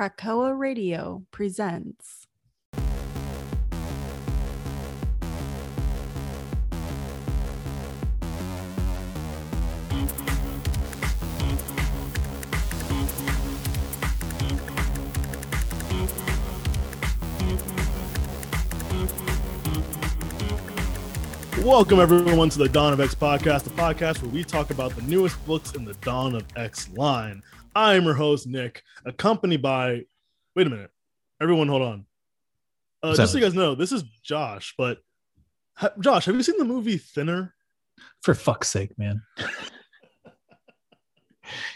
Krakoa Radio presents. Welcome everyone to the Dawn of X podcast, the podcast where we talk about the newest books in the Dawn of X line. I am your host Nick, accompanied by. Wait a minute, everyone, hold on. Uh, just so you guys know, this is Josh. But ha- Josh, have you seen the movie Thinner? For fuck's sake, man!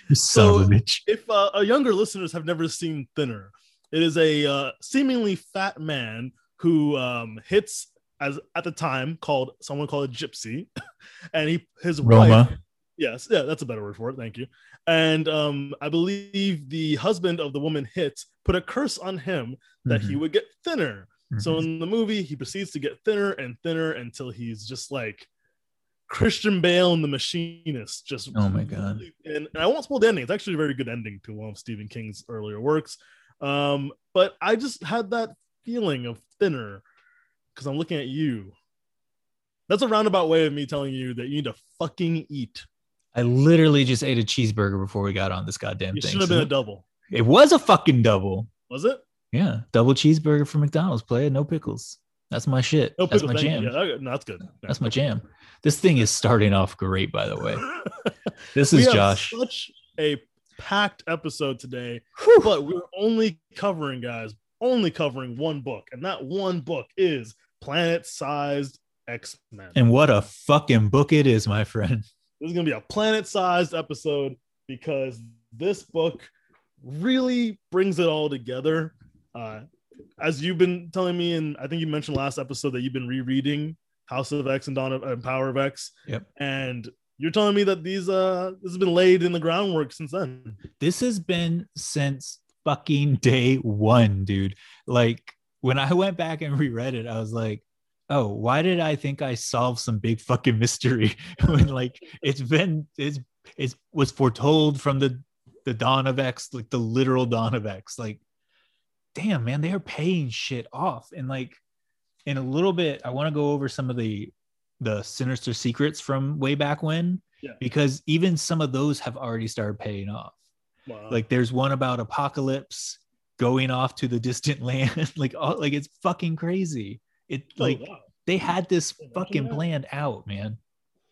you son So, a bitch. If uh, uh, younger listeners have never seen Thinner, it is a uh, seemingly fat man who um, hits, as at the time called someone called a gypsy, and he his wife Yes, yeah, that's a better word for it. Thank you. And um, I believe the husband of the woman hit put a curse on him that he Mhm, would get thinner. So mhm. in the movie, he proceeds to get thinner and thinner until he's just like Christian Bale and the Machinist. Just Oh my God. And, and I won't spoil the ending. It's actually a very good ending to one of Stephen King's earlier works. Um, but I just had that feeling of thinner because I'm looking at you. That's a roundabout way of me telling you that you need to fucking eat. I literally just ate a cheeseburger before we got on this goddamn You thing. should have so been a double. it was a fucking double. Was it? Yeah, double cheeseburger from McDonald's. Play it, no pickles. That's my shit. No that's my jam. Yeah, that- no, that's good. That's my jam. This thing is starting off great, by the way. This we is have Josh. Such a packed episode today, Whew. but we're only covering, guys, only covering one book, and that one book is Planet-Sized X Men. And what a fucking book it is, my friend. This is gonna be a planet-sized episode because this book really brings it all together. Uh, as you've been telling me, and I think you mentioned last episode that you've been rereading House of X and Dawn of and Power of X. Yep. And you're telling me that these uh this has been laid in the groundwork since then. This has been since fucking day one, dude. Like when I went back and reread it, I was like, oh, why did I think I solved some big fucking mystery when like it's been it's it's was foretold from the the dawn of X, like the literal dawn of X. Like, damn, man, they are paying shit off. And like in a little bit, I want to go over some of the the sinister secrets from way back when. Yeah. Because even some of those have already started paying off Wow. like there's one about apocalypse going off to the distant land like all, like it's fucking crazy it Oh, like wow. they had this fucking planned out man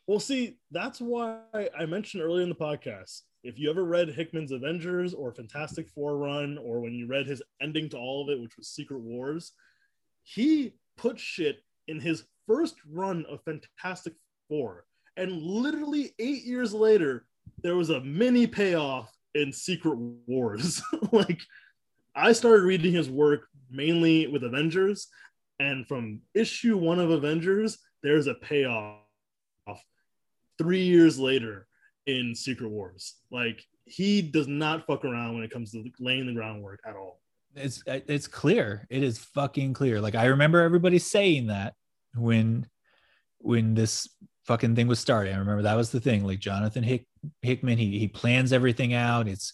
Well, see, that's why I mentioned earlier in the podcast. If you ever read Hickman's Avengers or Fantastic Four run, or when you read his ending to all of it, which was Secret Wars, he put shit in his first run of Fantastic Four. And literally eight years later, there was a mini payoff in Secret Wars. like, I started reading his work mainly with Avengers, and from issue one of Avengers, there's a payoff three years later in Secret Wars. Like he does not fuck around when it comes to laying the groundwork at all. it's it's clear. It is fucking clear. Like i remember everybody saying that when when this fucking thing was starting i remember that was the thing. Like jonathan Hick, hickman he, he plans everything out. It's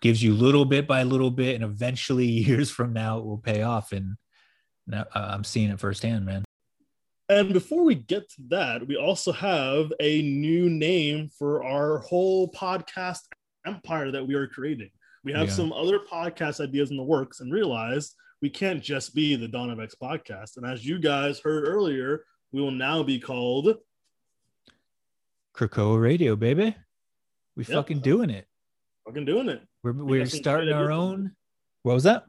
gives you little bit by little bit and eventually years from now it will pay off and now uh, i'm seeing it firsthand man And before we get to that, we also have a new name for our whole podcast empire that we are creating. We have Yeah. some other podcast ideas in the works and realized we can't just be the Dawn of X podcast. And as you guys heard earlier, we will now be called Krakoa Radio, baby. We Yep. fucking doing it. Fucking doing it. We're, we're some starting our own. What was that?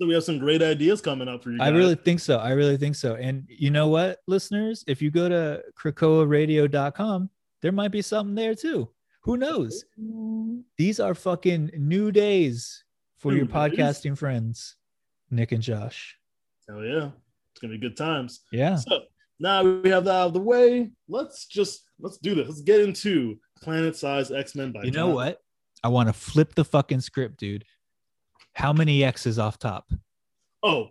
So we have some great ideas coming up for you. I really think so. I really think so. And you know what, listeners? If you go to krakoaradio.com, there might be something there too. Who knows? These are fucking new days for New your days? podcasting friends, Nick and Josh. Hell yeah. It's gonna be good times. Yeah. So now we have that out of the way. Let's just let's do this. Let's get into Planet Size X Men by You know John- what? I want to flip the fucking script, dude. How many X's off top? Oh,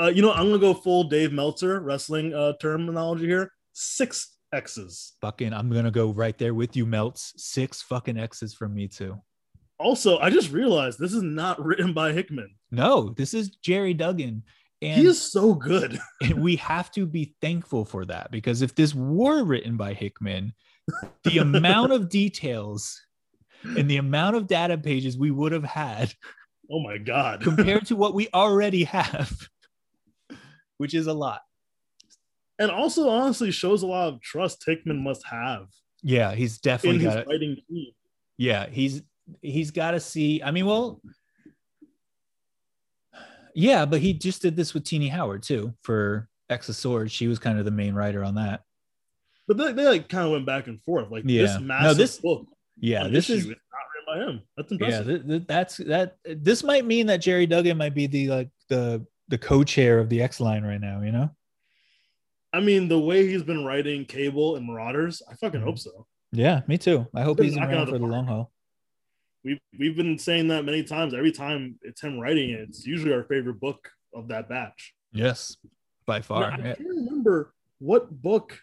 uh, you know I'm gonna go full Dave Meltzer wrestling uh, terminology here. Six X's. Fucking, I'm gonna go right there with you, Melts. Six fucking X's from me too. Also, I just realized this is not written by Hickman. No, this is Gerry Duggan. And, he is so good. and we have to be thankful for that because if this were written by Hickman, the amount of details and the amount of data pages we would have had Oh my god. compared to what we already have, which is a lot. and also honestly shows a lot of trust Hickman must have Yeah, he's in definitely his got it. writing team. Yeah, he's he's got to see. I mean, well, yeah, but he just did this with Tini Howard too for X of Swords. She was kind of the main writer on that. But they, they like kind of went back and forth. Like Yeah. this No, massive this- book. Yeah, this is not written by him. That's yeah. impressive. Th- th- that's that. This might mean that Gerry Duggan might be the like the the co-chair of the X line right now. You know? I mean, the way he's been writing Cable and Marauders, I fucking hope mm. so. Yeah, me too. I hope he's knocking around the for the long haul. We've we've been saying that many times. Every time it's him writing it, it's usually our favorite book of that batch. Yes, by Now, far. I can't remember what book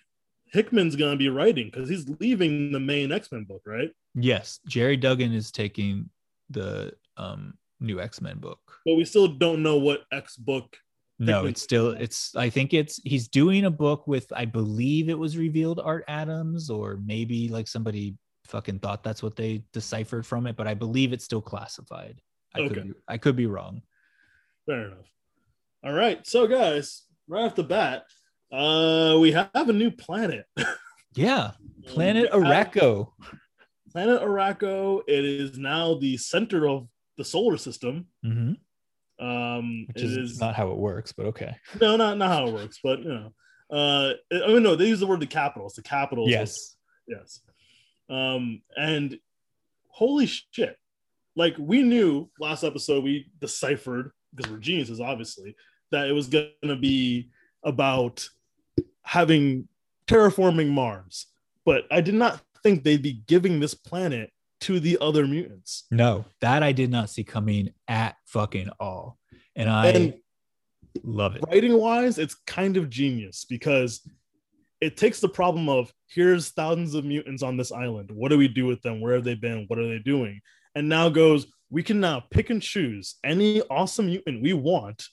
Hickman's gonna be writing because he's leaving the main X Men book, right? Yes, Gerry Duggan is taking the um new X Men book. But we still don't know what X book. No, it's still it's I think it's he's doing a book with I believe it was revealed Art Adams or maybe like somebody fucking thought that's what they deciphered from it, but I believe it's still classified. I Okay. could be, I could be wrong. Fair enough. All right, so guys, right off the bat, uh, we have a new planet. Yeah, Planet Arakko. Planet Arakko. It is now the center of the solar system. Mhm. Um, Which it is, is not how it works, but okay. no, not not how it works, but you know, uh, I mean, no, they use the word the capital. It's the capital. Yes. yes. Um, and holy shit, like we knew last episode we deciphered because we're geniuses, obviously, that it was gonna be about having terraforming Mars, but I did not think they'd be giving this planet to the other mutants. No, that I did not see coming at fucking all. And I And love it. writing wise, it's kind of genius because it takes the problem of here's thousands of mutants on this island. What do we do with them? Where have they been? What are they doing? And now goes, we can now pick and choose any awesome mutant we want,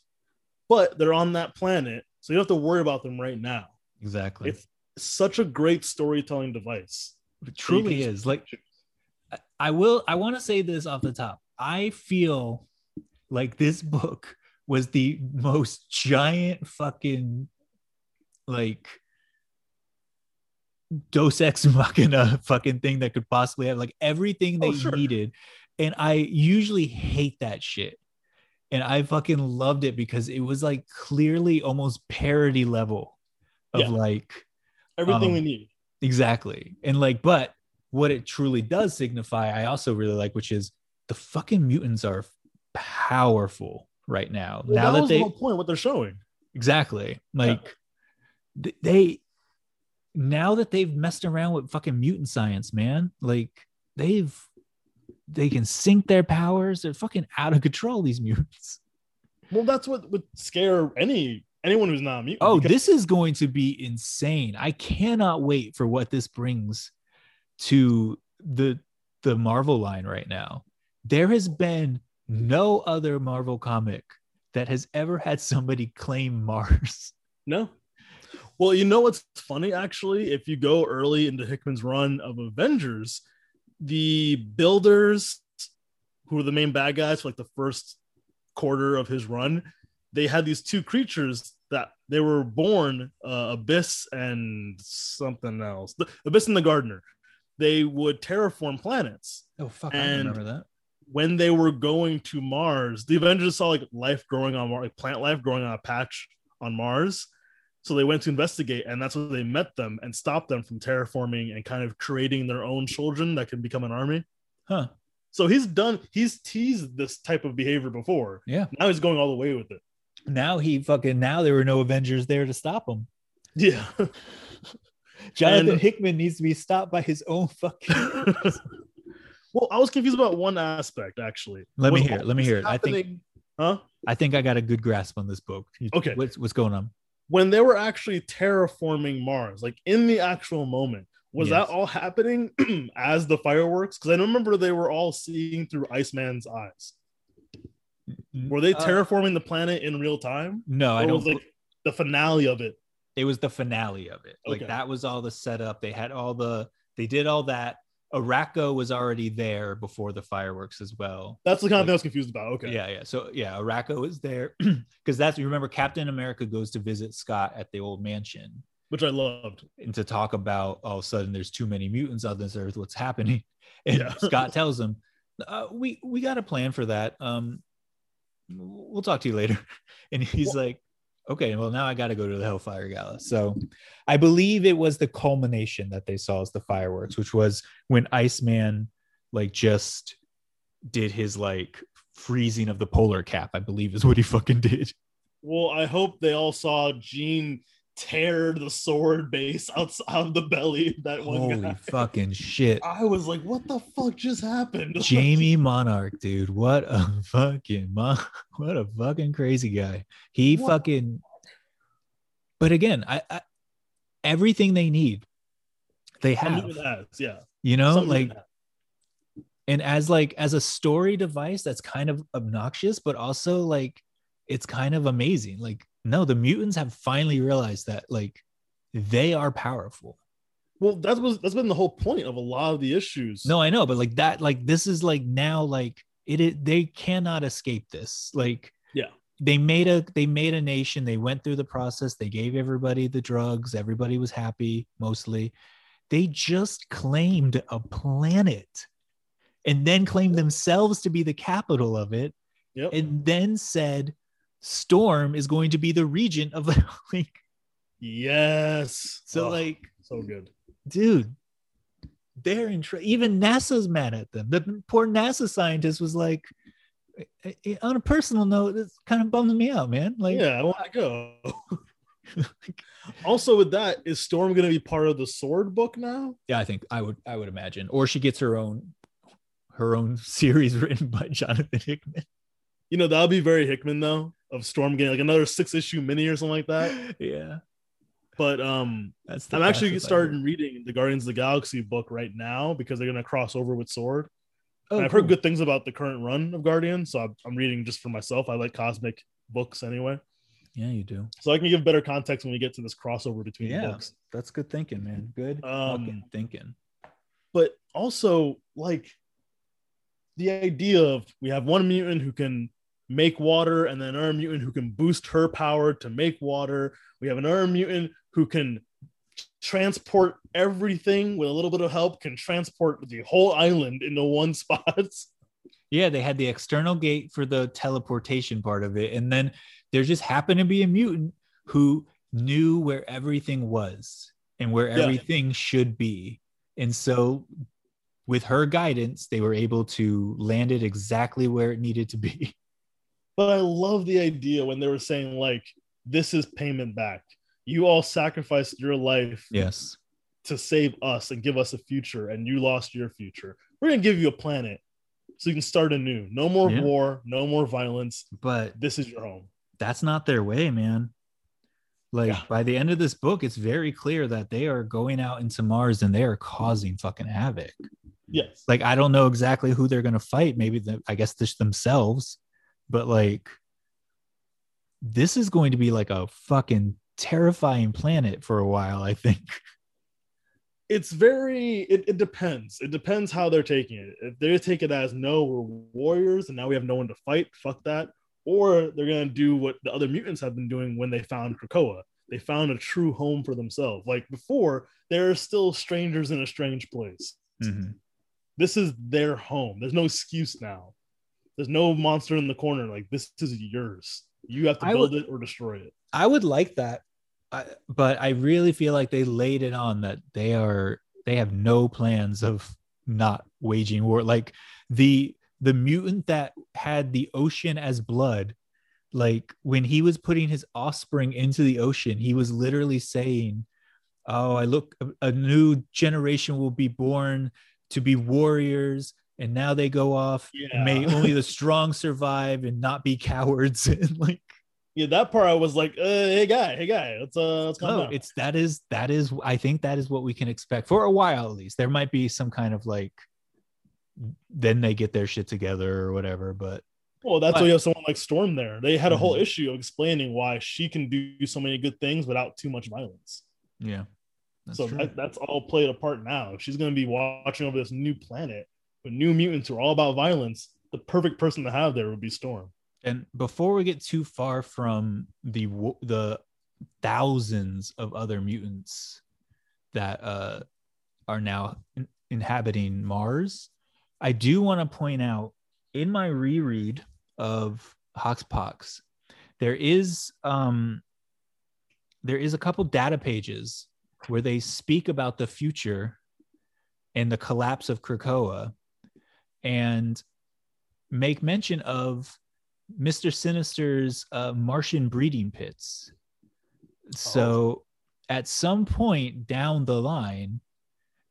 but they're on that planet. So you don't have to worry about them right now. Exactly. It's such a great storytelling device. it truly is. Like. I- will I want to say this off the top. I feel like this book was the most giant fucking like Deus Ex Machina fucking thing that could possibly have like everything they Oh, sure. needed. And I usually hate that shit. And I fucking loved it because it was like clearly almost parody level of Yeah. like everything um, we need. Exactly. And like, but what it truly does signify, I also really like, which is the fucking mutants are powerful right now. Well, now that that they the whole point. What they're showing. exactly like th- they now that they've messed around with fucking mutant science, man, like they've they can sync their powers. They're fucking out of control, these mutants. Well, that's what would scare any anyone who's not a mutant. Oh, because- this is going to be insane. I cannot wait for what this brings to the the Marvel line right now. There has been no other Marvel comic that has ever had somebody claim Mars. No. Well, you know what's funny actually? If you go early into Hickman's run of Avengers, the builders, who were the main bad guys for like the first quarter of his run, they had these two creatures that they were born uh, Abyss and something else. The, Abyss and the Gardener. They would terraform planets. Oh fuck, And- that. When they were going to Mars, the Avengers saw like life growing on Mars, like plant life growing on a patch on Mars. So they went to investigate, and that's where they met them and stopped them from terraforming and kind of creating their own children that can become an army. Huh. So he's done, he's teased this type of behavior before. Yeah. Now he's going all the way with it. Now he fucking now there were no Avengers there to stop him. Yeah. Jonathan And- Hickman needs to be stopped by his own fucking well, I was confused about one aspect actually. Let me hear it, let me hear it. I think- huh? I think I got a good grasp on this book. Okay. What's what's going on? when they were actually terraforming Mars, like in the actual moment, Was Yes. that all happening as the fireworks? Because I remember they were all seeing through Iceman's eyes. Were they Uh, terraforming the planet in real time? no, I don't. was like the finale of it? it was the finale of it. Like Okay. that was all the setup. They had all the they did all that. Arakko was already there before the fireworks as well. That's the kind of thing I was confused about. Okay. Yeah, yeah. So yeah, Arakko is there because that's you remember Captain America goes to visit Scott at the old mansion Which I loved. and to talk about all of a sudden there's too many mutants on this earth. What's happening? And Yeah. Scott tells him, uh, "We we got a plan for that. Um, we'll talk to you later." And he's like, "Okay, well now I got to go to the Hellfire Gala." So I believe it was the culmination that they saw as the fireworks, which was when Iceman like just did his like freezing of the polar cap. I believe is what he fucking did. Well, I hope they all saw Gene tear the sword base outside of the belly of that one Holy guy. fucking shit. I was like, what the fuck just happened? Jamie Monarch, dude. What a fucking mon- what a fucking crazy guy. He What? fucking but again, I, I everything they need, they have. has, yeah. You know, Some like and as like as a story device that's kind of obnoxious, but also like it's kind of amazing. Like, no, the mutants have finally realized that like they are powerful. well, that was that's been the whole point of a lot of the issues. No, I know, but like that, like this is like now, like it, it they cannot escape this. Like, Yeah. they made a they made a nation. They went through the process. They gave everybody the drugs. Everybody was happy mostly. They just claimed a planet, and then claimed themselves to be the capital of it, Yep. and then said Storm is going to be the regent of the like. yes. So Oh, like so good. dude, they're in trouble. Even NASA's mad at them. The poor NASA scientist was like, "Eh, eh, on a personal note, this kind of bums me out, man. Like, yeah, I want to go. also, with that, is Storm going to be part of the Sword book now? yeah, I think I would, I would imagine, or she gets her own, her own series written by Jonathan Hickman. You know, that would be very Hickman though, of Storm getting like another six issue mini or something like that. yeah, But um, that's. I'm actually fastest I started heard. reading the Guardians of the Galaxy book right now because they're going to cross over with Sword. Oh, I've cool. heard good things about the current run of Guardians, so I'm, I'm reading just for myself. I like cosmic books anyway, Yeah, you do. so I can give better context when we get to this crossover between the Yeah. books. That's good thinking, man. Good Um, thinking. But also, like the idea of we have one mutant who can make water, and then another mutant who can boost her power to make water. We have another mutant who can transport everything with a little bit of help, can transport the whole island into one spot. Yeah, they had the external gate for the teleportation part of it. And then there just happened to be a mutant who knew where everything was and where Yeah. everything should be. And so, with her guidance, they were able to land it exactly where it needed to be. But I love the idea when they were saying, like, this is payment back. You all sacrificed your life Yes. to save us and give us a future, and you lost your future. We're going to give you a planet so you can start anew. No more Yeah. war, no more violence. But This is your home. that's not their way, man. Like Yeah. by the end of this book, it's very clear that they are going out into Mars and they are causing fucking havoc. Yes. like I don't know exactly who they're gonna fight. Maybe the, I guess this themselves, but like this is going to be like a fucking terrifying planet for a while. I think. it's very it, it depends. It depends how they're taking it. If they take it as no we're warriors and now we have no one to fight fuck that or they're going to do what the other mutants have been doing when they found krakoa. They found a true home for themselves. Like before they're still strangers in a strange place. Mm-hmm. This is their home. There's no excuse now there's no monster in the corner like this is yours you have to build would- it or destroy it I would like that, I, but I really feel like they laid it on that they are they have no plans of not waging war. Like the the mutant that had the ocean as blood, like when he was putting his offspring into the ocean, he was literally saying, "Oh, I look, a, a new generation will be born to be warriors." And now they go off. and May only the strong survive and not be cowards. and like yeah, that part I was like, uh, hey guy, hey guy, let's uh let's No, down. it's that is that is I think that is what we can expect for a while at least. There might be some kind of like then they get their shit together or whatever, but Well, that's But- why you have someone like Storm there. They had a whole Mhm. issue of explaining why she can do so many good things without too much violence. yeah. That's so that, that's all played a part now. She's going to be watching over this new planet with new mutants who are all about violence, the perfect person to have there would be Storm. and before we get too far from the the thousands of other mutants that uh, are now in- inhabiting Mars, I do want to point out in my reread of Hoxpox, there is um, there is a couple data pages where they speak about the future and the collapse of Krakoa, and make mention of Mr. Sinister's uh, Martian breeding pits. So at some point down the line,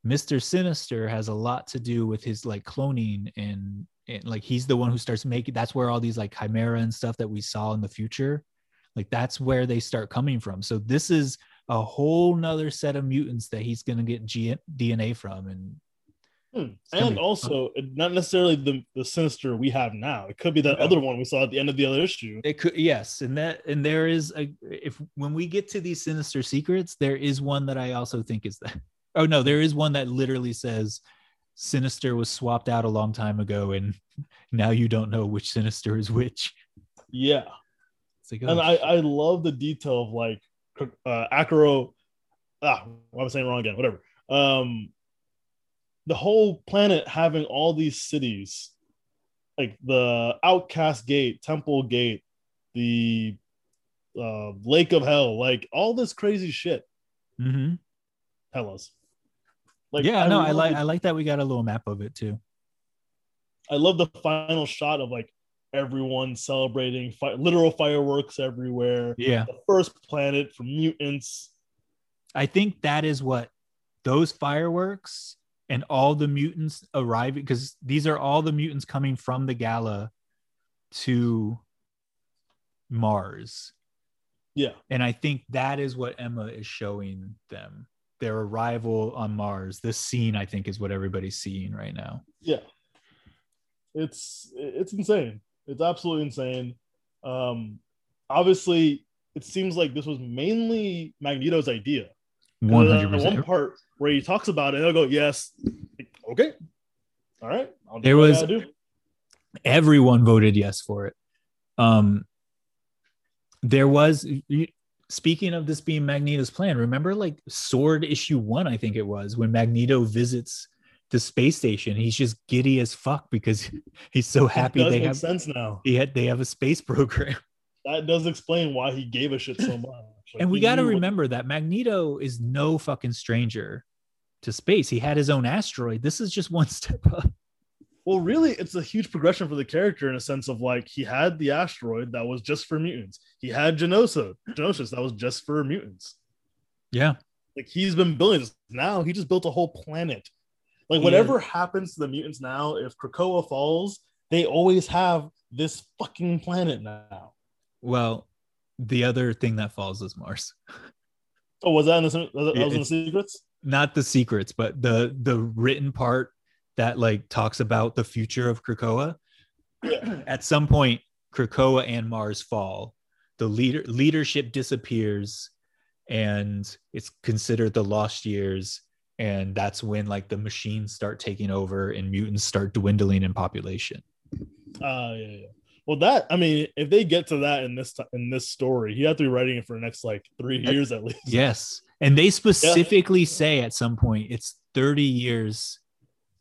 Mr. Sinister has a lot to do with his like cloning and, and like he's the one who starts making that's where all these like chimera and stuff that we saw in the future, like that's where they start coming from. So this is a whole nother set of mutants that he's gonna get G- DNA from and Hmm. And also, it- not necessarily the, the Sinister we have now. It could be that other one we saw at the end of the other issue. It could yes, and that and there is a if when we get to these sinister secrets, there is one that I also think is that. Oh no, there is one that literally says Sinister was swapped out a long time ago, and now you don't know which Sinister is which. Yeah. Like, And oh, I, I love the detail of like uh, Acro. Ah, I was saying wrong again. Whatever. Um, the whole planet having all these cities, like the Outcast Gate, Temple Gate, the uh, Lake of Hell, like all this crazy shit. Mm-hmm. Hellas. Like yeah, no, I like I like that we got a little map of it too. I love the final shot of like everyone celebrating, fi- literal fireworks everywhere. Yeah, The first planet for mutants. I think that is what those fireworks and all the mutants arriving because these are all the mutants coming from the gala to Mars. Yeah. And I think that is what Emma is showing them. Their arrival on Mars. This scene, I think, is what everybody's seeing right now. Yeah. It's it's insane. It's absolutely insane. Um obviously it seems like this was mainly Magneto's idea. 'Cause One at hundred One percent. part where he talks about it, he'll go, Yes, okay. All right. I'll do There what was- gotta do." Everyone voted yes for it. Um, there was. Speaking of this being Magneto's plan, remember like Sword issue one, I think it was when Magneto visits the space station. He's just giddy as fuck because he's so It happy does they make have sense now. he had they have a space program. That does explain why he gave a shit so much. Like, and we got to remember that Magneto is no fucking stranger to space. He had his own asteroid. This is just one step up. Well, really, it's a huge progression for the character in a sense of like he had the asteroid that was just for mutants. He had Genosa, Genosis that was just for mutants. Yeah. Like he's been building this. Now he just built a whole planet. Like whatever happens to the mutants now, if Krakoa falls, they always have this fucking planet now. Well, the other thing that falls is Mars. Oh, was that in the was in the secrets? Not the secrets, but the the written part that like talks about the future of Krakoa. Yeah. At some point, Krakoa and Mars fall. The leader leadership disappears, and it's considered the lost years. And that's when like the machines start taking over and mutants start dwindling in population. Uh yeah, yeah. Well, that I mean, if they get to that in this in this story, he had to be writing it for the next like three years at least. Yes. And they specifically say at some point it's 30 years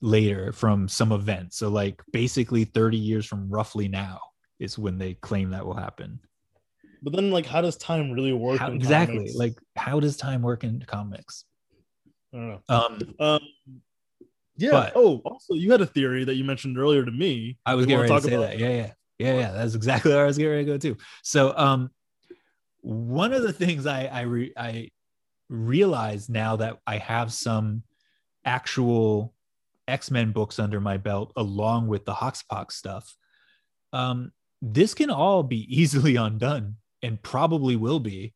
later from some event. So, like, basically 30 years from roughly now is when they claim that will happen. But then, like, how does time really work? How, exactly. comics? Like, how does time work in comics? I don't know. Um, Um, yeah. But- oh, also, you had a theory that you mentioned earlier to me. I was You ready to talk say about- that. Yeah, yeah. Yeah, yeah. That's exactly where I was getting ready to go too. So, um, one of the things I I, re- I realize now that I have some actual X Men books under my belt, along with the Hoxpox stuff, um, this can all be easily undone and probably will be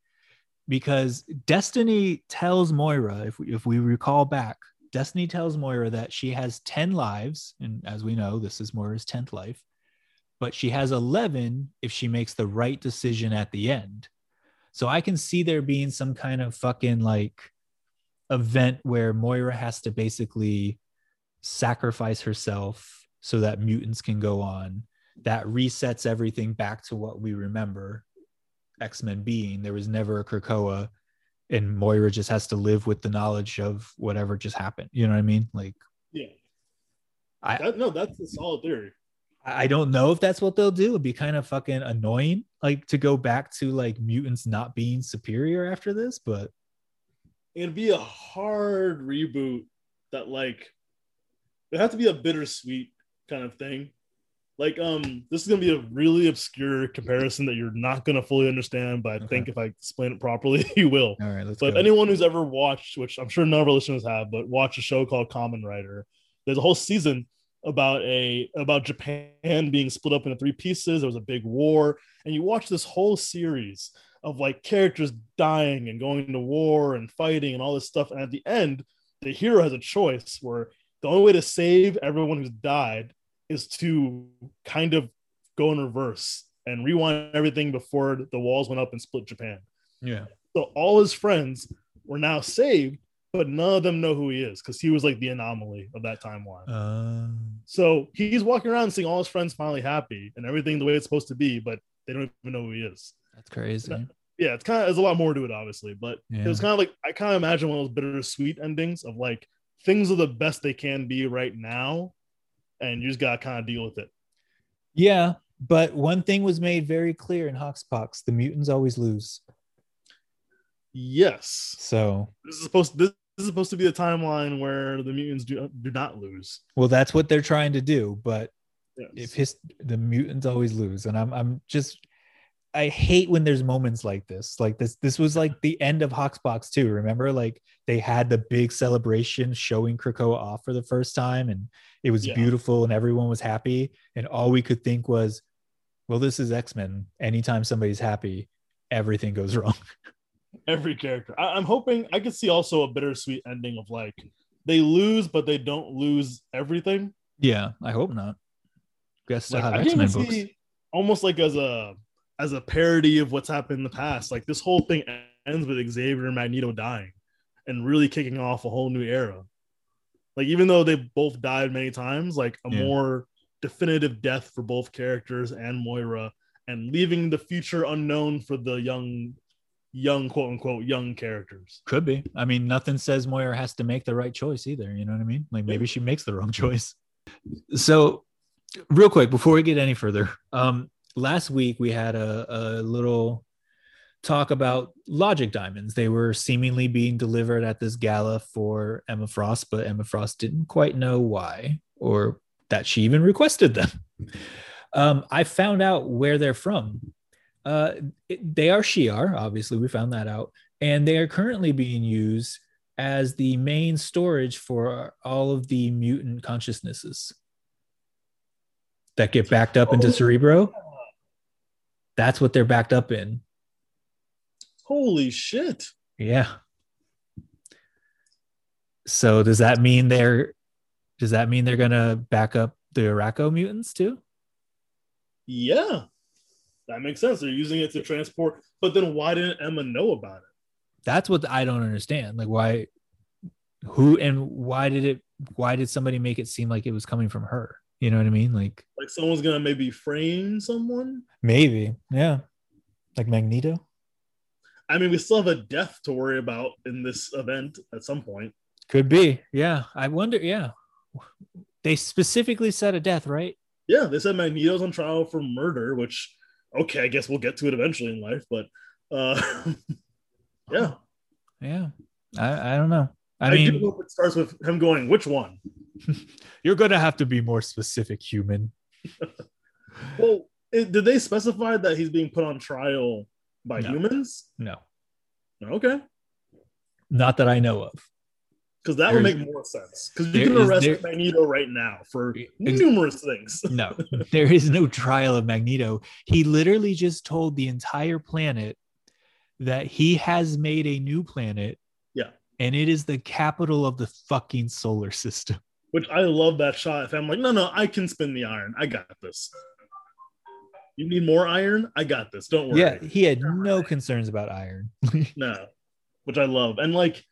because Destiny tells Moira, if we, if we recall back, Destiny tells Moira that she has 10 lives. And as we know, this is Moira's 10th life, but she has 11 if she makes the right decision at the end. So I can see there being some kind of fucking like event where Moira has to basically sacrifice herself so that mutants can go on. That resets everything back to what we remember X Men being. There was never a Krakoa, and Moira just has to live with the knowledge of whatever just happened. You know what I mean? Like, Yeah. I, That, no, that's a solid theory. I don't know if that's what they'll do. It'd be kind of fucking annoying, like to go back to like mutants not being superior after this, but It'd be a hard reboot that like it have to be a bittersweet kind of thing. Like, um, this is gonna be a really obscure comparison that you're not gonna fully understand, but I Okay. think if I explain it properly, you will. all right, let's But go. anyone who's ever watched, which I'm sure none of our listeners have, but watch a show called Kamen Rider. There's a whole season about a about Japan being split up into three pieces. There was a big war, and you watch this whole series of like characters dying and going to war and fighting and all this stuff. And at the end, the hero has a choice where the only way to save everyone who's died is to kind of go in reverse and rewind everything before the walls went up and split Japan. yeah, So all his friends were now saved, but none of them know who he is because he was like the anomaly of that timeline. um, so he's walking around seeing all his friends finally happy and everything the way it's supposed to be, but they don't even know who he is. that's crazy. Yeah, it's kind of there's a lot more to it, obviously, but Yeah. it was kind of like I kind of imagine one of those bittersweet endings of like things are the best they can be right now, and you just gotta kind of deal with it. Yeah, but one thing was made very clear in Hoxpox: the mutants always lose. Yes, So, this is supposed this, this is supposed to be a timeline where the mutants do do not lose. well, that's what they're trying to do. But Yes. if his the mutants always lose, and I'm I'm just I hate when there's moments like this. Like this, this was like the end of Hoxpox too. Remember, like they had the big celebration showing Krakoa off for the first time, and it was Yeah. beautiful, and everyone was happy. And all we could think was, "Well, this is X Men. Anytime somebody's happy, everything goes wrong." Every character. I, I'm hoping I could see also a bittersweet ending of like they lose, but they don't lose everything. Yeah, I hope not. Guess Like, I can Men even books. see almost like as a as a parody of what's happened in the past. Like this whole thing ends with Xavier and Magneto dying and really kicking off a whole new era. Like even though they both died many times, like a Yeah. more definitive death for both characters and Moira, and leaving the future unknown for the young, young quote unquote young characters. Could be. I mean, nothing says Moira has to make the right choice either. You know what I mean? Like maybe she makes the wrong choice. So, real quick before we get any further, um, last week we had a, a little talk about logic diamonds. They were seemingly being delivered at this gala for Emma Frost, but Emma Frost didn't quite know why or that she even requested them. Um, I found out where they're from. Uh, it- they are Shi'ar, obviously, we found that out and they are currently being used as the main storage for all of the mutant consciousnesses that get backed up into Cerebro. That's what they're backed up in. Holy shit! Yeah. So does that mean they're does that mean they're gonna back up the Arakko mutants too? Yeah, that makes sense. They're using it to transport, but then why didn't Emma know about it? That's what I don't understand. Like why who and why did it why did somebody make it seem like it was coming from her? You know what I mean? Like Like someone's gonna maybe frame someone. maybe. Yeah. Like Magneto? I mean, we still have a death to worry about in this event at some point. Could be. Yeah. I wonder. Yeah. They specifically said a death, right? Yeah, they said Magneto's on trial for murder, which okay, I guess we'll get to it eventually in life, but uh yeah. Yeah. I, I don't know. I, I, mean, do hope it starts with him going, which one? you're going to have to be more specific, human. Well, it, did they specify that he's being put on trial by No. humans? No, Okay. not that I know of. Because that would make more sense. Because you can arrest there- Magneto right now for numerous things. no, there is no trial of Magneto. He literally just told the entire planet that he has made a new planet. Yeah. And it is the capital of the fucking solar system. Which I love that shot. If I'm like, no, no, I can spin the iron. I got this. You need more iron? I got this. Don't worry. Yeah, he had no concerns about iron. No. Which I love. And like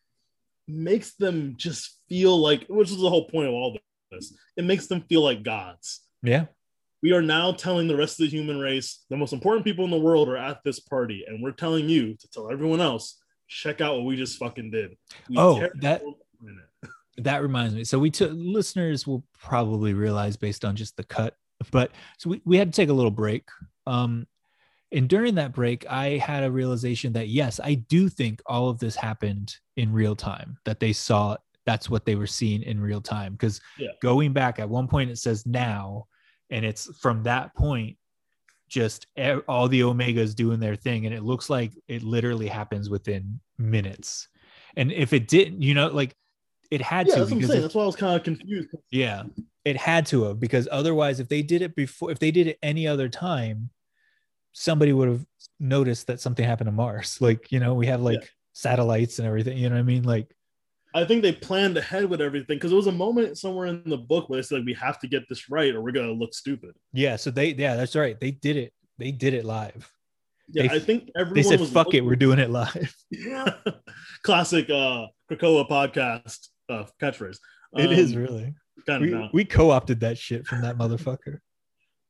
makes them just feel like which is the whole point of all this. It makes them feel like gods. yeah. We are now telling the rest of the human race the most important people in the world are at this party, and we're telling you to tell everyone else, check out what we just fucking did. We Oh, that- that reminds me. So we took listeners will probably realize based on just the cut, but so we, we had to take a little break. Um, and during that break, I had a realization that yes, I do think all of this happened in real time, that they saw that's what they were seeing in real time. Because Yeah. going back at one point, it says now, and it's from that point, just all the Omegas doing their thing. And it looks like it literally happens within minutes. And if it didn't, you know, like it had Yeah, to that's what I'm saying. That's why I was kind of confused. yeah, it had to have because otherwise, if they did it before, if they did it any other time, somebody would have noticed that something happened to Mars. Like, you know, we have like satellites and everything. You know what I mean? Like, I think they planned ahead with everything because there was a moment somewhere in the book where they said like, we have to get this right or we're gonna look stupid. yeah. So they, yeah, that's right. They did it. They did it live. Yeah, They- I think everyone They said, "Fuck it, we're doing it live." yeah. Classic uh Krakoa podcast uh catchphrase. It is Um, really. kind of We, we co-opted that shit from that motherfucker.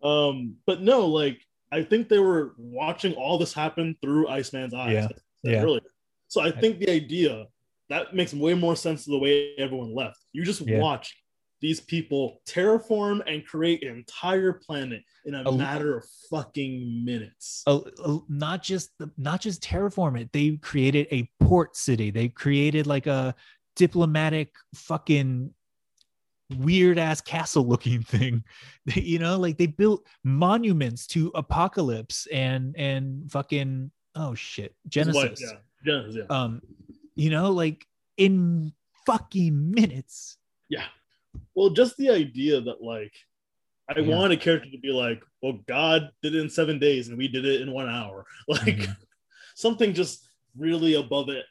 Um, but no, like I think they were watching all this happen through Iceman's eyes. Yeah, like I said yeah. earlier. So I think the idea that makes way more sense to the way everyone left. You just Yeah. watch these people terraform and create an entire planet in a A- matter of fucking minutes. a, a- not just not just terraform it they created a port city they created like a diplomatic fucking weird ass castle looking thing you know like they built monuments to apocalypse and and fucking oh shit genesis yeah. Genesis, yeah. um you know like in fucking minutes Yeah. Well, just the idea that like I Yeah. want a character to be like, well, God did it in seven days and we did it in one hour. Like Mhm. something just really above it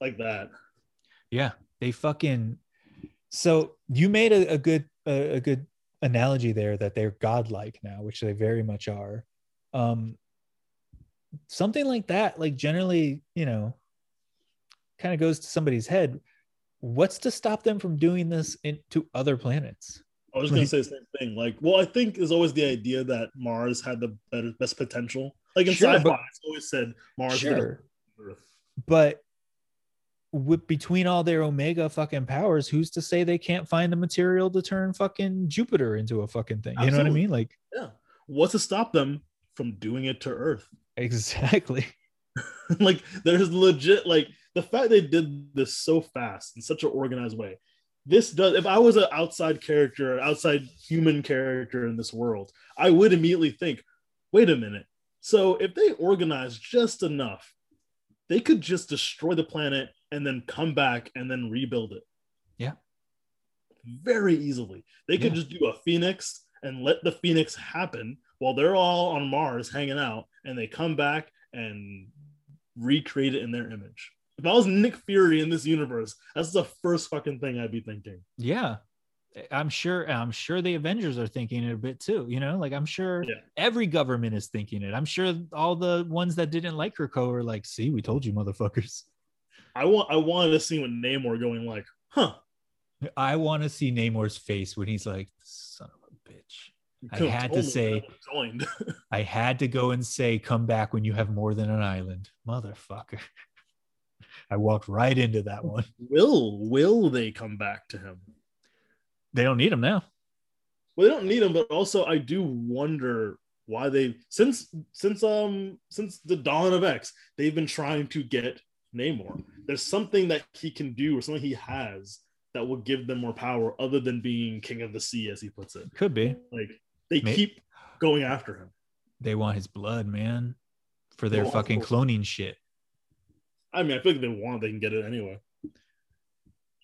like that. Yeah, they fucking. So you made a, a good a, a good analogy there that they're godlike now, which they very much are. Um, something like that, like generally, you know, kind of goes to somebody's head. What's to stop them from doing this into other planets? I was gonna say the same thing. Like, well, I think there's always the idea that Mars had the better best potential. Like in Sure, sci-fi, but- it's always said Mars Sure, better than Earth. but with between all their omega fucking powers, who's to say they can't find the material to turn fucking Jupiter into a fucking thing? You know what I mean? Like Yeah. What's to stop them from doing it to Earth? exactly. like there's legit like the fact they did this so fast in such an organized way. This does if I was an outside character, an outside human character in this world, I would immediately think, wait a minute. So if they organize just enough, they could just destroy the planet and then come back and then rebuild it. Yeah. Very easily. They could Yeah. just do a phoenix and let the phoenix happen while they're all on Mars hanging out and they come back and recreate it in their image. If I was Nick Fury in this universe, that's the first fucking thing I'd be thinking. Yeah. I'm sure I'm sure the Avengers are thinking it a bit too, you know, like I'm sure Yeah. every government is thinking it. I'm sure all the ones that didn't like Krakoa are like, see, we told you motherfuckers. I want I wanted to see with Namor going like, huh. I want to see Namor's face when he's like, son of a bitch. I had to say- I. I had to go and say, come back when you have more than an island. Motherfucker. I walked right into that one. will will they come back to him? They don't need him now. Well, they don't need him, but also I do wonder why they since since um since the dawn of X, they've been trying to get Namor. There's something that he can do or something he has that will give them more power other than being king of the sea, as he puts it. Could be. Like they May- keep going after him. They want his blood, man, for their fucking cloning shit. I mean, I feel like they want, they can get it anyway.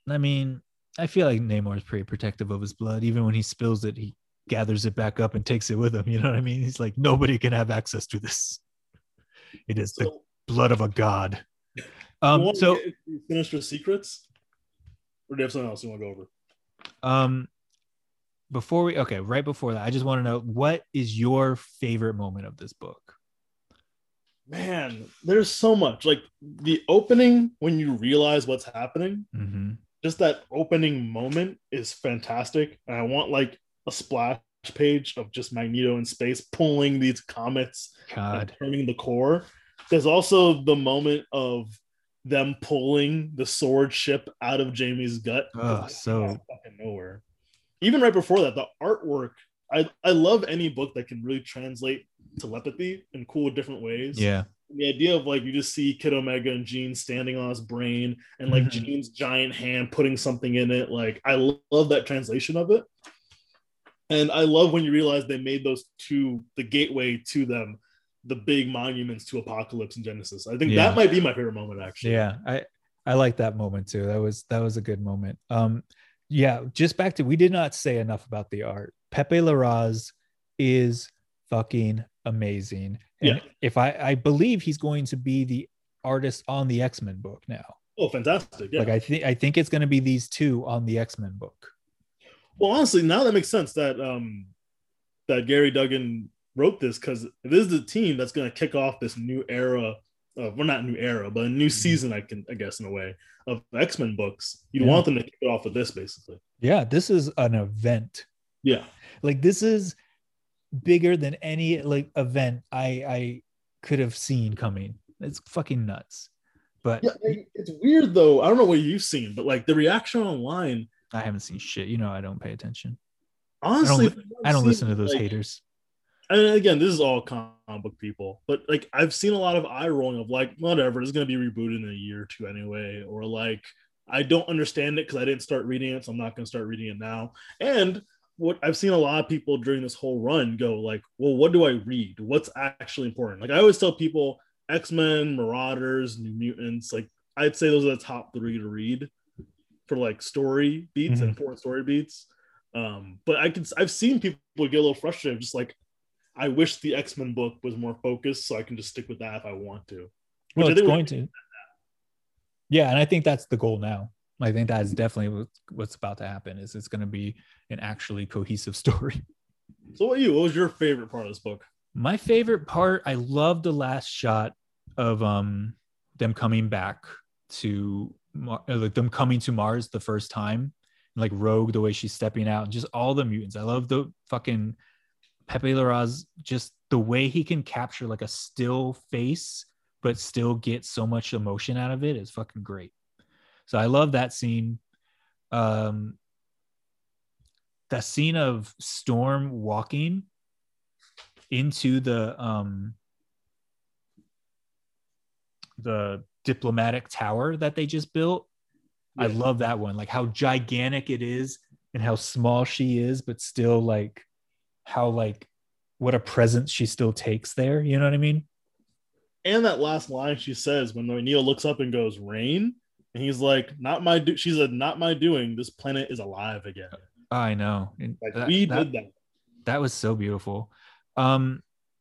I mean, I feel like Namor is pretty protective of his blood. Even when he spills it, he gathers it back up and takes it with him. You know what I mean? He's like, nobody can have access to this. It is the blood of a god. Um, so to get into Sinister Secrets? Or do you have something else you want to go over? um before we okay right before that i just want to know what is your favorite moment of this book Man, there's so much. Like the opening when you realize what's happening, mm-hmm. just that opening moment is fantastic. And I want like a splash page of just Magneto in space pulling these comets god turning the core. There's also the moment of them pulling the sword ship out of Jamie's gut. Oh, so- fucking nowhere. Even right before that, the artwork. I, I love any book that can really translate telepathy in cool different ways yeah the idea of like you just see Kid Omega and Jean standing on his brain and like Mhm. Jean's giant hand putting something in it. Like I lo- love that translation of it. And I love when you realize they made those two the gateway to them, the big monuments to Apocalypse and Genesis. I think Yeah. that might be my favorite moment actually. yeah i i like that moment too that was that was a good moment um yeah just back to we did not say enough about the art pepe larraz is fucking amazing and Yeah. if i i believe he's going to be the artist on the x-men book now Oh, fantastic. Yeah. like i think i think it's going to be these two on the x-men book well, honestly, now that makes sense that um that Gerry Duggan wrote this because this is the team that's going to kick off this new era of well, not new era, but a new mm-hmm. season. I can, I guess, in a way of X Men books. You'd Yeah. want them to kick it off with this, basically. yeah this is an event Yeah, like this is bigger than any like event i i could have seen coming it's fucking nuts but yeah. It's weird though. I don't know what you've seen, but like the reaction online, i haven't seen shit you know i don't pay attention honestly, i don't I've listen to those like- haters And again, this is all comic book people, but like I've seen a lot of eye rolling of like, whatever, it's gonna be rebooted in a year or two anyway, or like I don't understand it because I didn't start reading it, so I'm not gonna start reading it now. And what I've seen a lot of people during this whole run go like, well, what do I read? What's actually important? Like I always tell people, X Men, Marauders, New Mutants, like I'd say those are the top three to read for like story beats and Mhm. important story beats. Um, but I can I've seen people get a little frustrated, just like I wish the X Men book was more focused, so I can just stick with that if I want to. well it's going to yeah and i think that's the goal now i think that is definitely what's about to happen is it's going to be an actually cohesive story So, what you? What was your favorite part of this book? my favorite part i love the last shot of um them coming back to Mar- uh, like them coming to mars the first time like rogue the way she's stepping out and just all the mutants i love the fucking pepe larraz just the way he can capture like a still face but still get so much emotion out of it is fucking great so i love that scene um that scene of storm walking into the um the diplomatic tower that they just built. I love that one. Like how gigantic it is and how small she is, but still like how like what a presence she still takes there. You know what I mean? And that last line she says when Neil looks up and goes, "Rain," and he's like, "Not my." Do-. She said, "Not my doing. This planet is alive again." I know. Like that- we that- did that. that was so beautiful um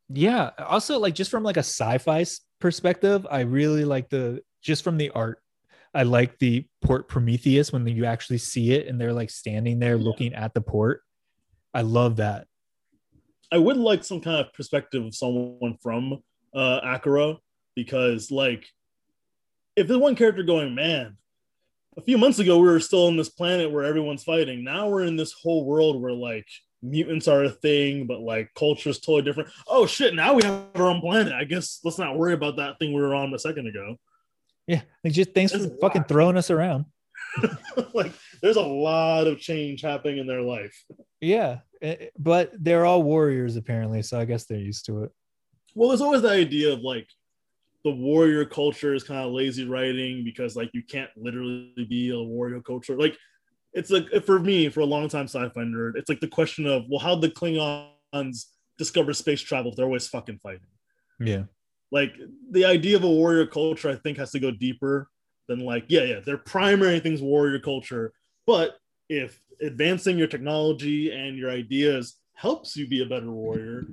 yeah also like just from like a sci-fi perspective i really like the just from the art i like the port prometheus when you actually see it and they're like standing there Yeah. looking at the port i love that I would like some kind of perspective of someone from uh Arakko because like if there's one character going, man, a few months ago we were still on this planet where everyone's fighting. Now we're in this whole world where like mutants are a thing, but like culture is totally different. Oh shit, now we have our own planet. I guess let's not worry about that thing we were on a second ago. yeah like just thanks for fucking lot. throwing us around like there's a lot of change happening in their life. Yeah eh, but they're all warriors apparently so i guess they're used to it. Well there's always the idea of like the warrior culture is kind of lazy writing because like you can't literally be a warrior culture. Like it's like for me for a long time sci-fi nerd it's like the question of well how the klingons discover space travel if they're always fucking fighting? Yeah. Like the idea of a warrior culture i think has to go deeper than like yeah, yeah, their primary thing's warrior culture. But if advancing your technology and your ideas helps you be a better warrior,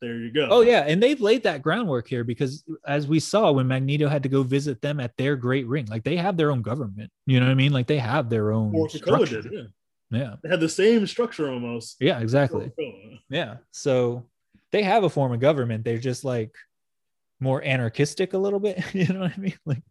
there you go. Oh yeah, and they've laid that groundwork here because as we saw when Magneto had to go visit them at their great ring, like they have their own government. You know what I mean? Like they have their own Or structure. did, yeah. Yeah. They had the same structure almost. Yeah, exactly. Yeah. So they have a form of government. They're just like more anarchistic a little bit. You know what I mean? Like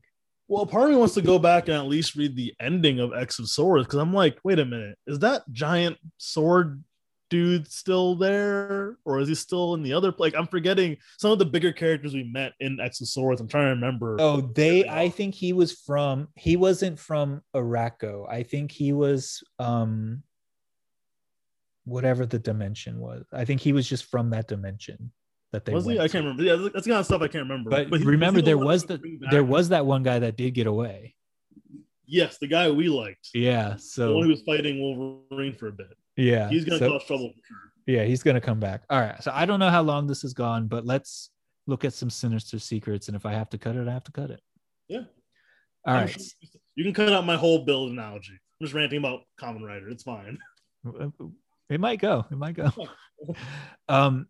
Well, part of me wants to go back and at least read the ending of X of Swords because I'm like, wait a minute, is that giant sword dude still there, or is he still in the other? Like, I'm forgetting some of the bigger characters we met in X of Swords. I'm trying to remember. Oh, they they I think he was from he wasn't from Arakko. I think he was um whatever the dimension was. I think he was just from that dimension that they was he? I can't remember. Yeah, that's the kind of stuff I can't remember. But, he- remember there was that the there was that one guy that did get away. yes, the guy we liked, Yeah, so the one who was fighting Wolverine for a bit. yeah. He's gonna so- cause trouble for sure. Yeah, he's gonna come back. All right. So I don't know how long this has gone, but let's look at some sinister secrets. And if I have to cut it, I have to cut it. Yeah. All right. sure You can cut out my whole build analogy. I'm just ranting about Kamen Rider. It's fine. It might go. It might go. um,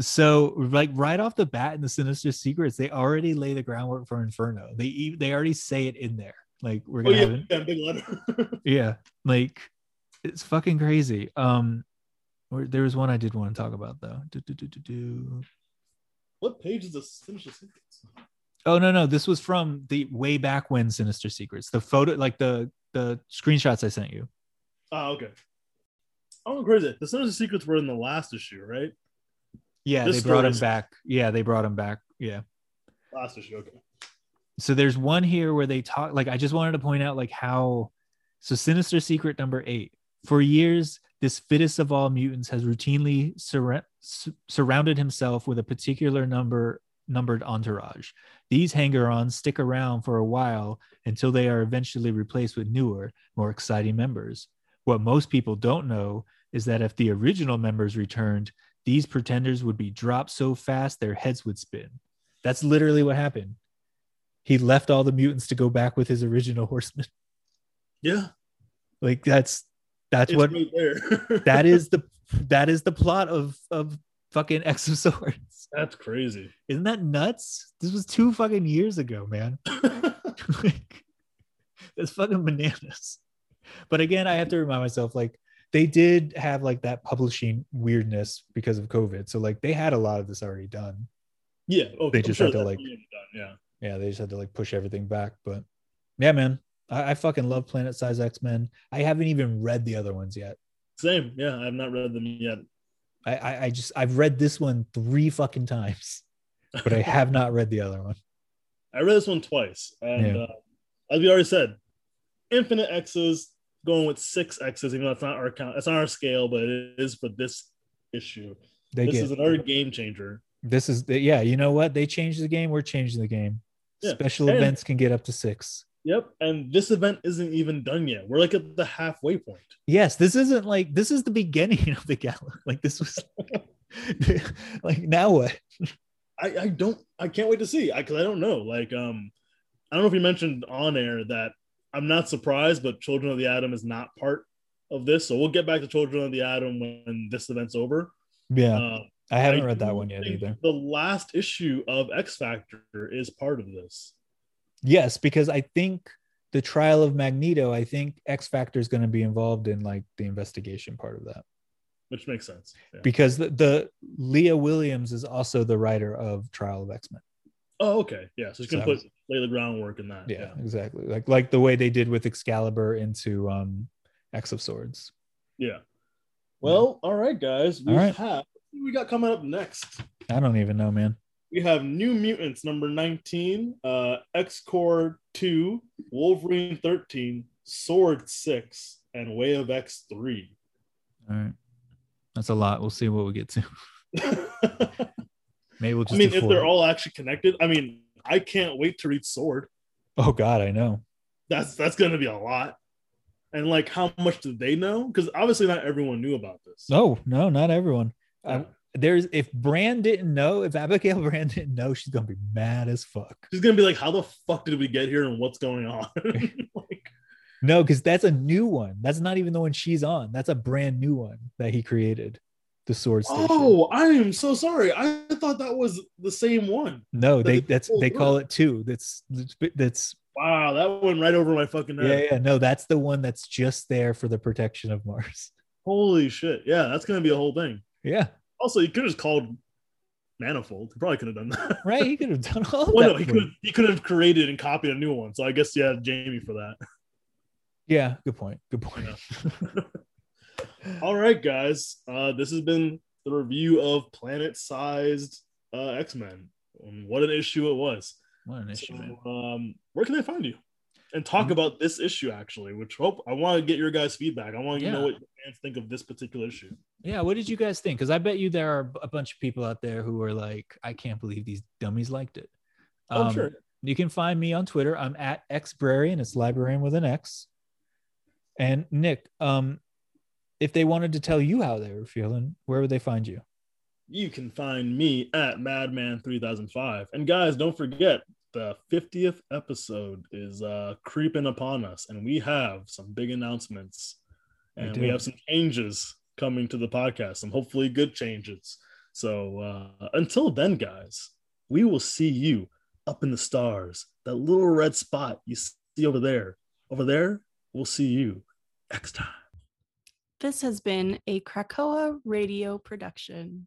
so like right off the bat in the sinister secrets, they already lay the groundwork for Inferno. They they already say it in there. Like we're Oh gonna yeah, have yeah, big letter. Yeah, like it's fucking crazy. Um, or there was one I did want to talk about though. Do, do, do, do, do. what page is the Sinister Secrets? Oh no, no, this was from the way back when Sinister Secrets. The photo, like the the screenshots I sent you. Oh, okay. Oh, crazy. The Sinister Secrets were in the last issue, right? Yeah, This they brought him story's- back. Yeah, they brought him back. Yeah. Last issue, okay. So there's one here where they talk. Like I just wanted to point out like how. So Sinister Secret number eight. For years, this fittest of all mutants has routinely surra- su- surrounded himself with a particular number numbered entourage. These hanger-ons stick around for a while until they are eventually replaced with newer, more exciting members. What most people don't know is that if the original members returned, these pretenders would be dropped so fast their heads would spin. That's literally what happened. He left all the mutants to go back with his original horsemen. Yeah, Like that's that's it's what right that is the that is the plot of of fucking X of Swords. That's crazy. Isn't that nuts? This was two fucking years ago, man. like, that's fucking bananas. But again, I have to remind myself, like, they did have like that publishing weirdness because of COVID. So like they had a lot of this already done. yeah, oh, They I'm just sure had to, like- done, Yeah, Yeah, they just had to like push everything back. But yeah, man. I, I fucking love Planet Size X-Men. I haven't even read the other ones yet. same. Yeah, I have not read them yet. I, I, I just I've read this one three fucking times, but I have not read the other one. I read this one twice, and Yeah. uh, as we already said, infinite X's going with six X's. Even though it's not our count, it's not our scale, but it is for this issue. They this get is another game changer. this is the, yeah. You know what? They changed the game. We're changing the game. Yeah. Special And- events can get up to six. Yep, and this event isn't even done yet. We're like at the halfway point. Yes, this isn't like this is the beginning of the gala. Like this was like now what? I, I don't I can't wait to see I because I, don't know like um I don't know if you mentioned on air that I'm not surprised but Children of the Atom is not part of this so we'll get back to Children of the Atom when this event's over. Yeah, Uh, I haven't I read that one yet either. The last issue of X Factor is part of this. Yes, because I think the trial of Magneto, I think X Factor is going to be involved in like the investigation part of that. which makes sense. Yeah. Because the, the Leah Williams is also the writer of Trial of X Men. oh, okay, yeah. So you can So- put lay the groundwork in that. Yeah, exactly. Like like the way they did with Excalibur into um X of Swords. yeah. Well, all right, guys. We All right. have what we got coming up next. I don't even know, man. We have New Mutants number 19, uh, X Corp 2, Wolverine 13, Sword 6, and Way of X 3. All right. That's a lot. We'll see what we get to. Maybe we'll just I mean, if four. they're all actually connected, I mean, I can't wait to read Sword. Oh god, I know. That's that's gonna be a lot. And like how much do they know? Because obviously not everyone knew about this. No, no, not everyone. Yeah. I, there's if Brand didn't know, if Abigail Brand didn't know, she's gonna be mad as fuck. She's gonna be like, "How the fuck did we get here, and what's going on?" like, No, because that's a new one. That's not even the one she's on. That's a brand new one that he created. The sword station. oh, I am so sorry. I thought that was the same one. no, that they that's they call it two. That's that's, Wow, that went right over my fucking head. yeah, yeah. No, that's the one that's just there for the protection of Mars. Holy shit. Yeah, that's gonna be a whole thing. Yeah, Also, you could have just called Manifold. He probably could have done that. right. He could have done all well, that. no, he could he could have created and copied a new one. So I guess you have Jamie for that. Yeah, good point. Good point. All right, guys. Uh, this has been the review of planet-sized uh, X-Men. Um, what an issue it was. What an issue, So, man. um, where can they find you? And talk Mhm. about this issue actually, which hope I want to get your guys' feedback. I want to Yeah. know what your fans think of this particular issue. Yeah, what did you guys think? Because I bet you there are a bunch of people out there who are like, I can't believe these dummies liked it. Oh, Um, sure. You can find me on Twitter. I'm at xbrarian. It's librarian with an X. And Nick, um, if they wanted to tell you how they were feeling, where would they find you? You can find me at Madman3005. And guys, don't forget the 50th episode is uh, creeping upon us, and we have some big announcements, and we have some changes coming to the podcast, some hopefully good changes. So uh, until then, guys, we will see you up in the stars. That little red spot you see over there, over there, we'll see you next time. This has been a Krakoa radio production.